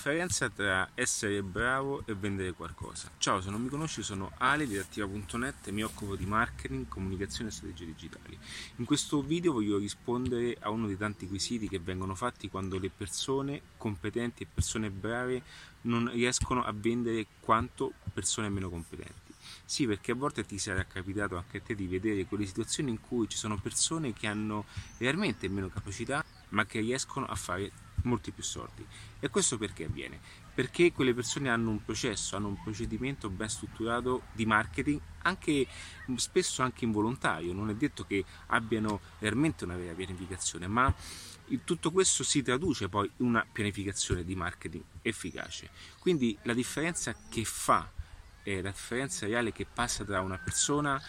differenza tra essere bravo e vendere qualcosa. Ciao, se non mi conosci sono Ale di Attiva.net e mi occupo di marketing, comunicazione e strategie digitali. In questo video voglio rispondere a uno dei tanti quesiti che vengono fatti quando le persone competenti e persone brave non riescono a vendere quanto persone meno competenti. Sì, perché a volte ti sarà capitato anche a te di vedere quelle situazioni in cui ci sono persone che hanno realmente meno capacità ma che riescono a fare molti più soldi. E questo perché avviene? Perché quelle persone hanno un processo, hanno un procedimento ben strutturato di marketing, anche spesso anche involontario, non è detto che abbiano realmente una vera pianificazione, ma tutto questo si traduce poi in una pianificazione di marketing efficace. Quindi la differenza che fa, eh, la differenza reale che passa tra una persona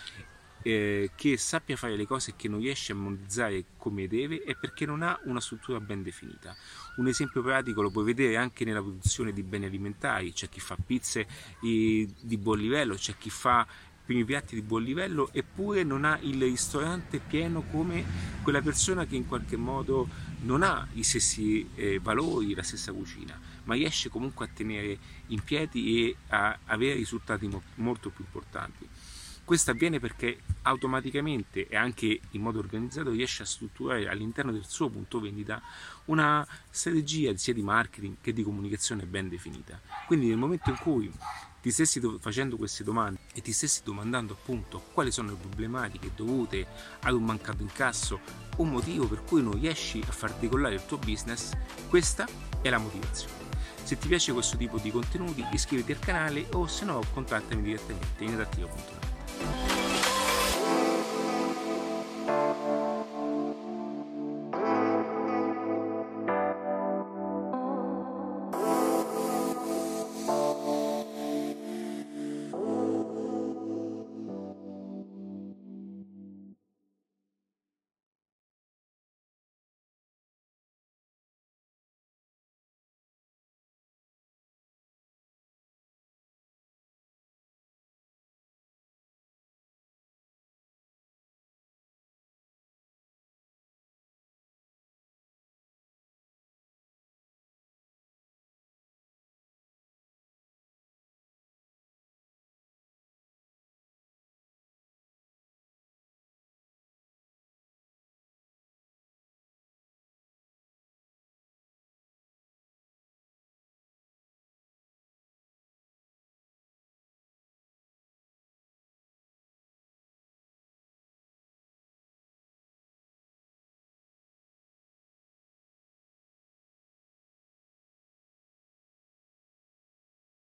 eh, che sappia fare le cose che non riesce a monetizzare come deve è perché non ha una struttura ben definita. Un esempio pratico lo puoi vedere anche nella produzione di beni alimentari, c'è chi fa pizze eh, di buon livello, c'è chi fa primi piatti di buon livello eppure non ha il ristorante pieno come quella persona che in qualche modo non ha i stessi eh, valori, la stessa cucina, ma riesce comunque a tenere in piedi e a avere risultati mo- molto più importanti. Questo avviene perché automaticamente e anche in modo organizzato riesce a strutturare all'interno del suo punto vendita una strategia sia di marketing che di comunicazione ben definita. Quindi nel momento in cui ti stessi facendo queste domande e ti stessi domandando appunto quali sono le problematiche dovute ad un mancato incasso, un motivo per cui non riesci a far decollare il tuo business, questa è la motivazione. Se ti piace questo tipo di contenuti iscriviti al canale o se no contattami direttamente in adattivo.net. Thank you.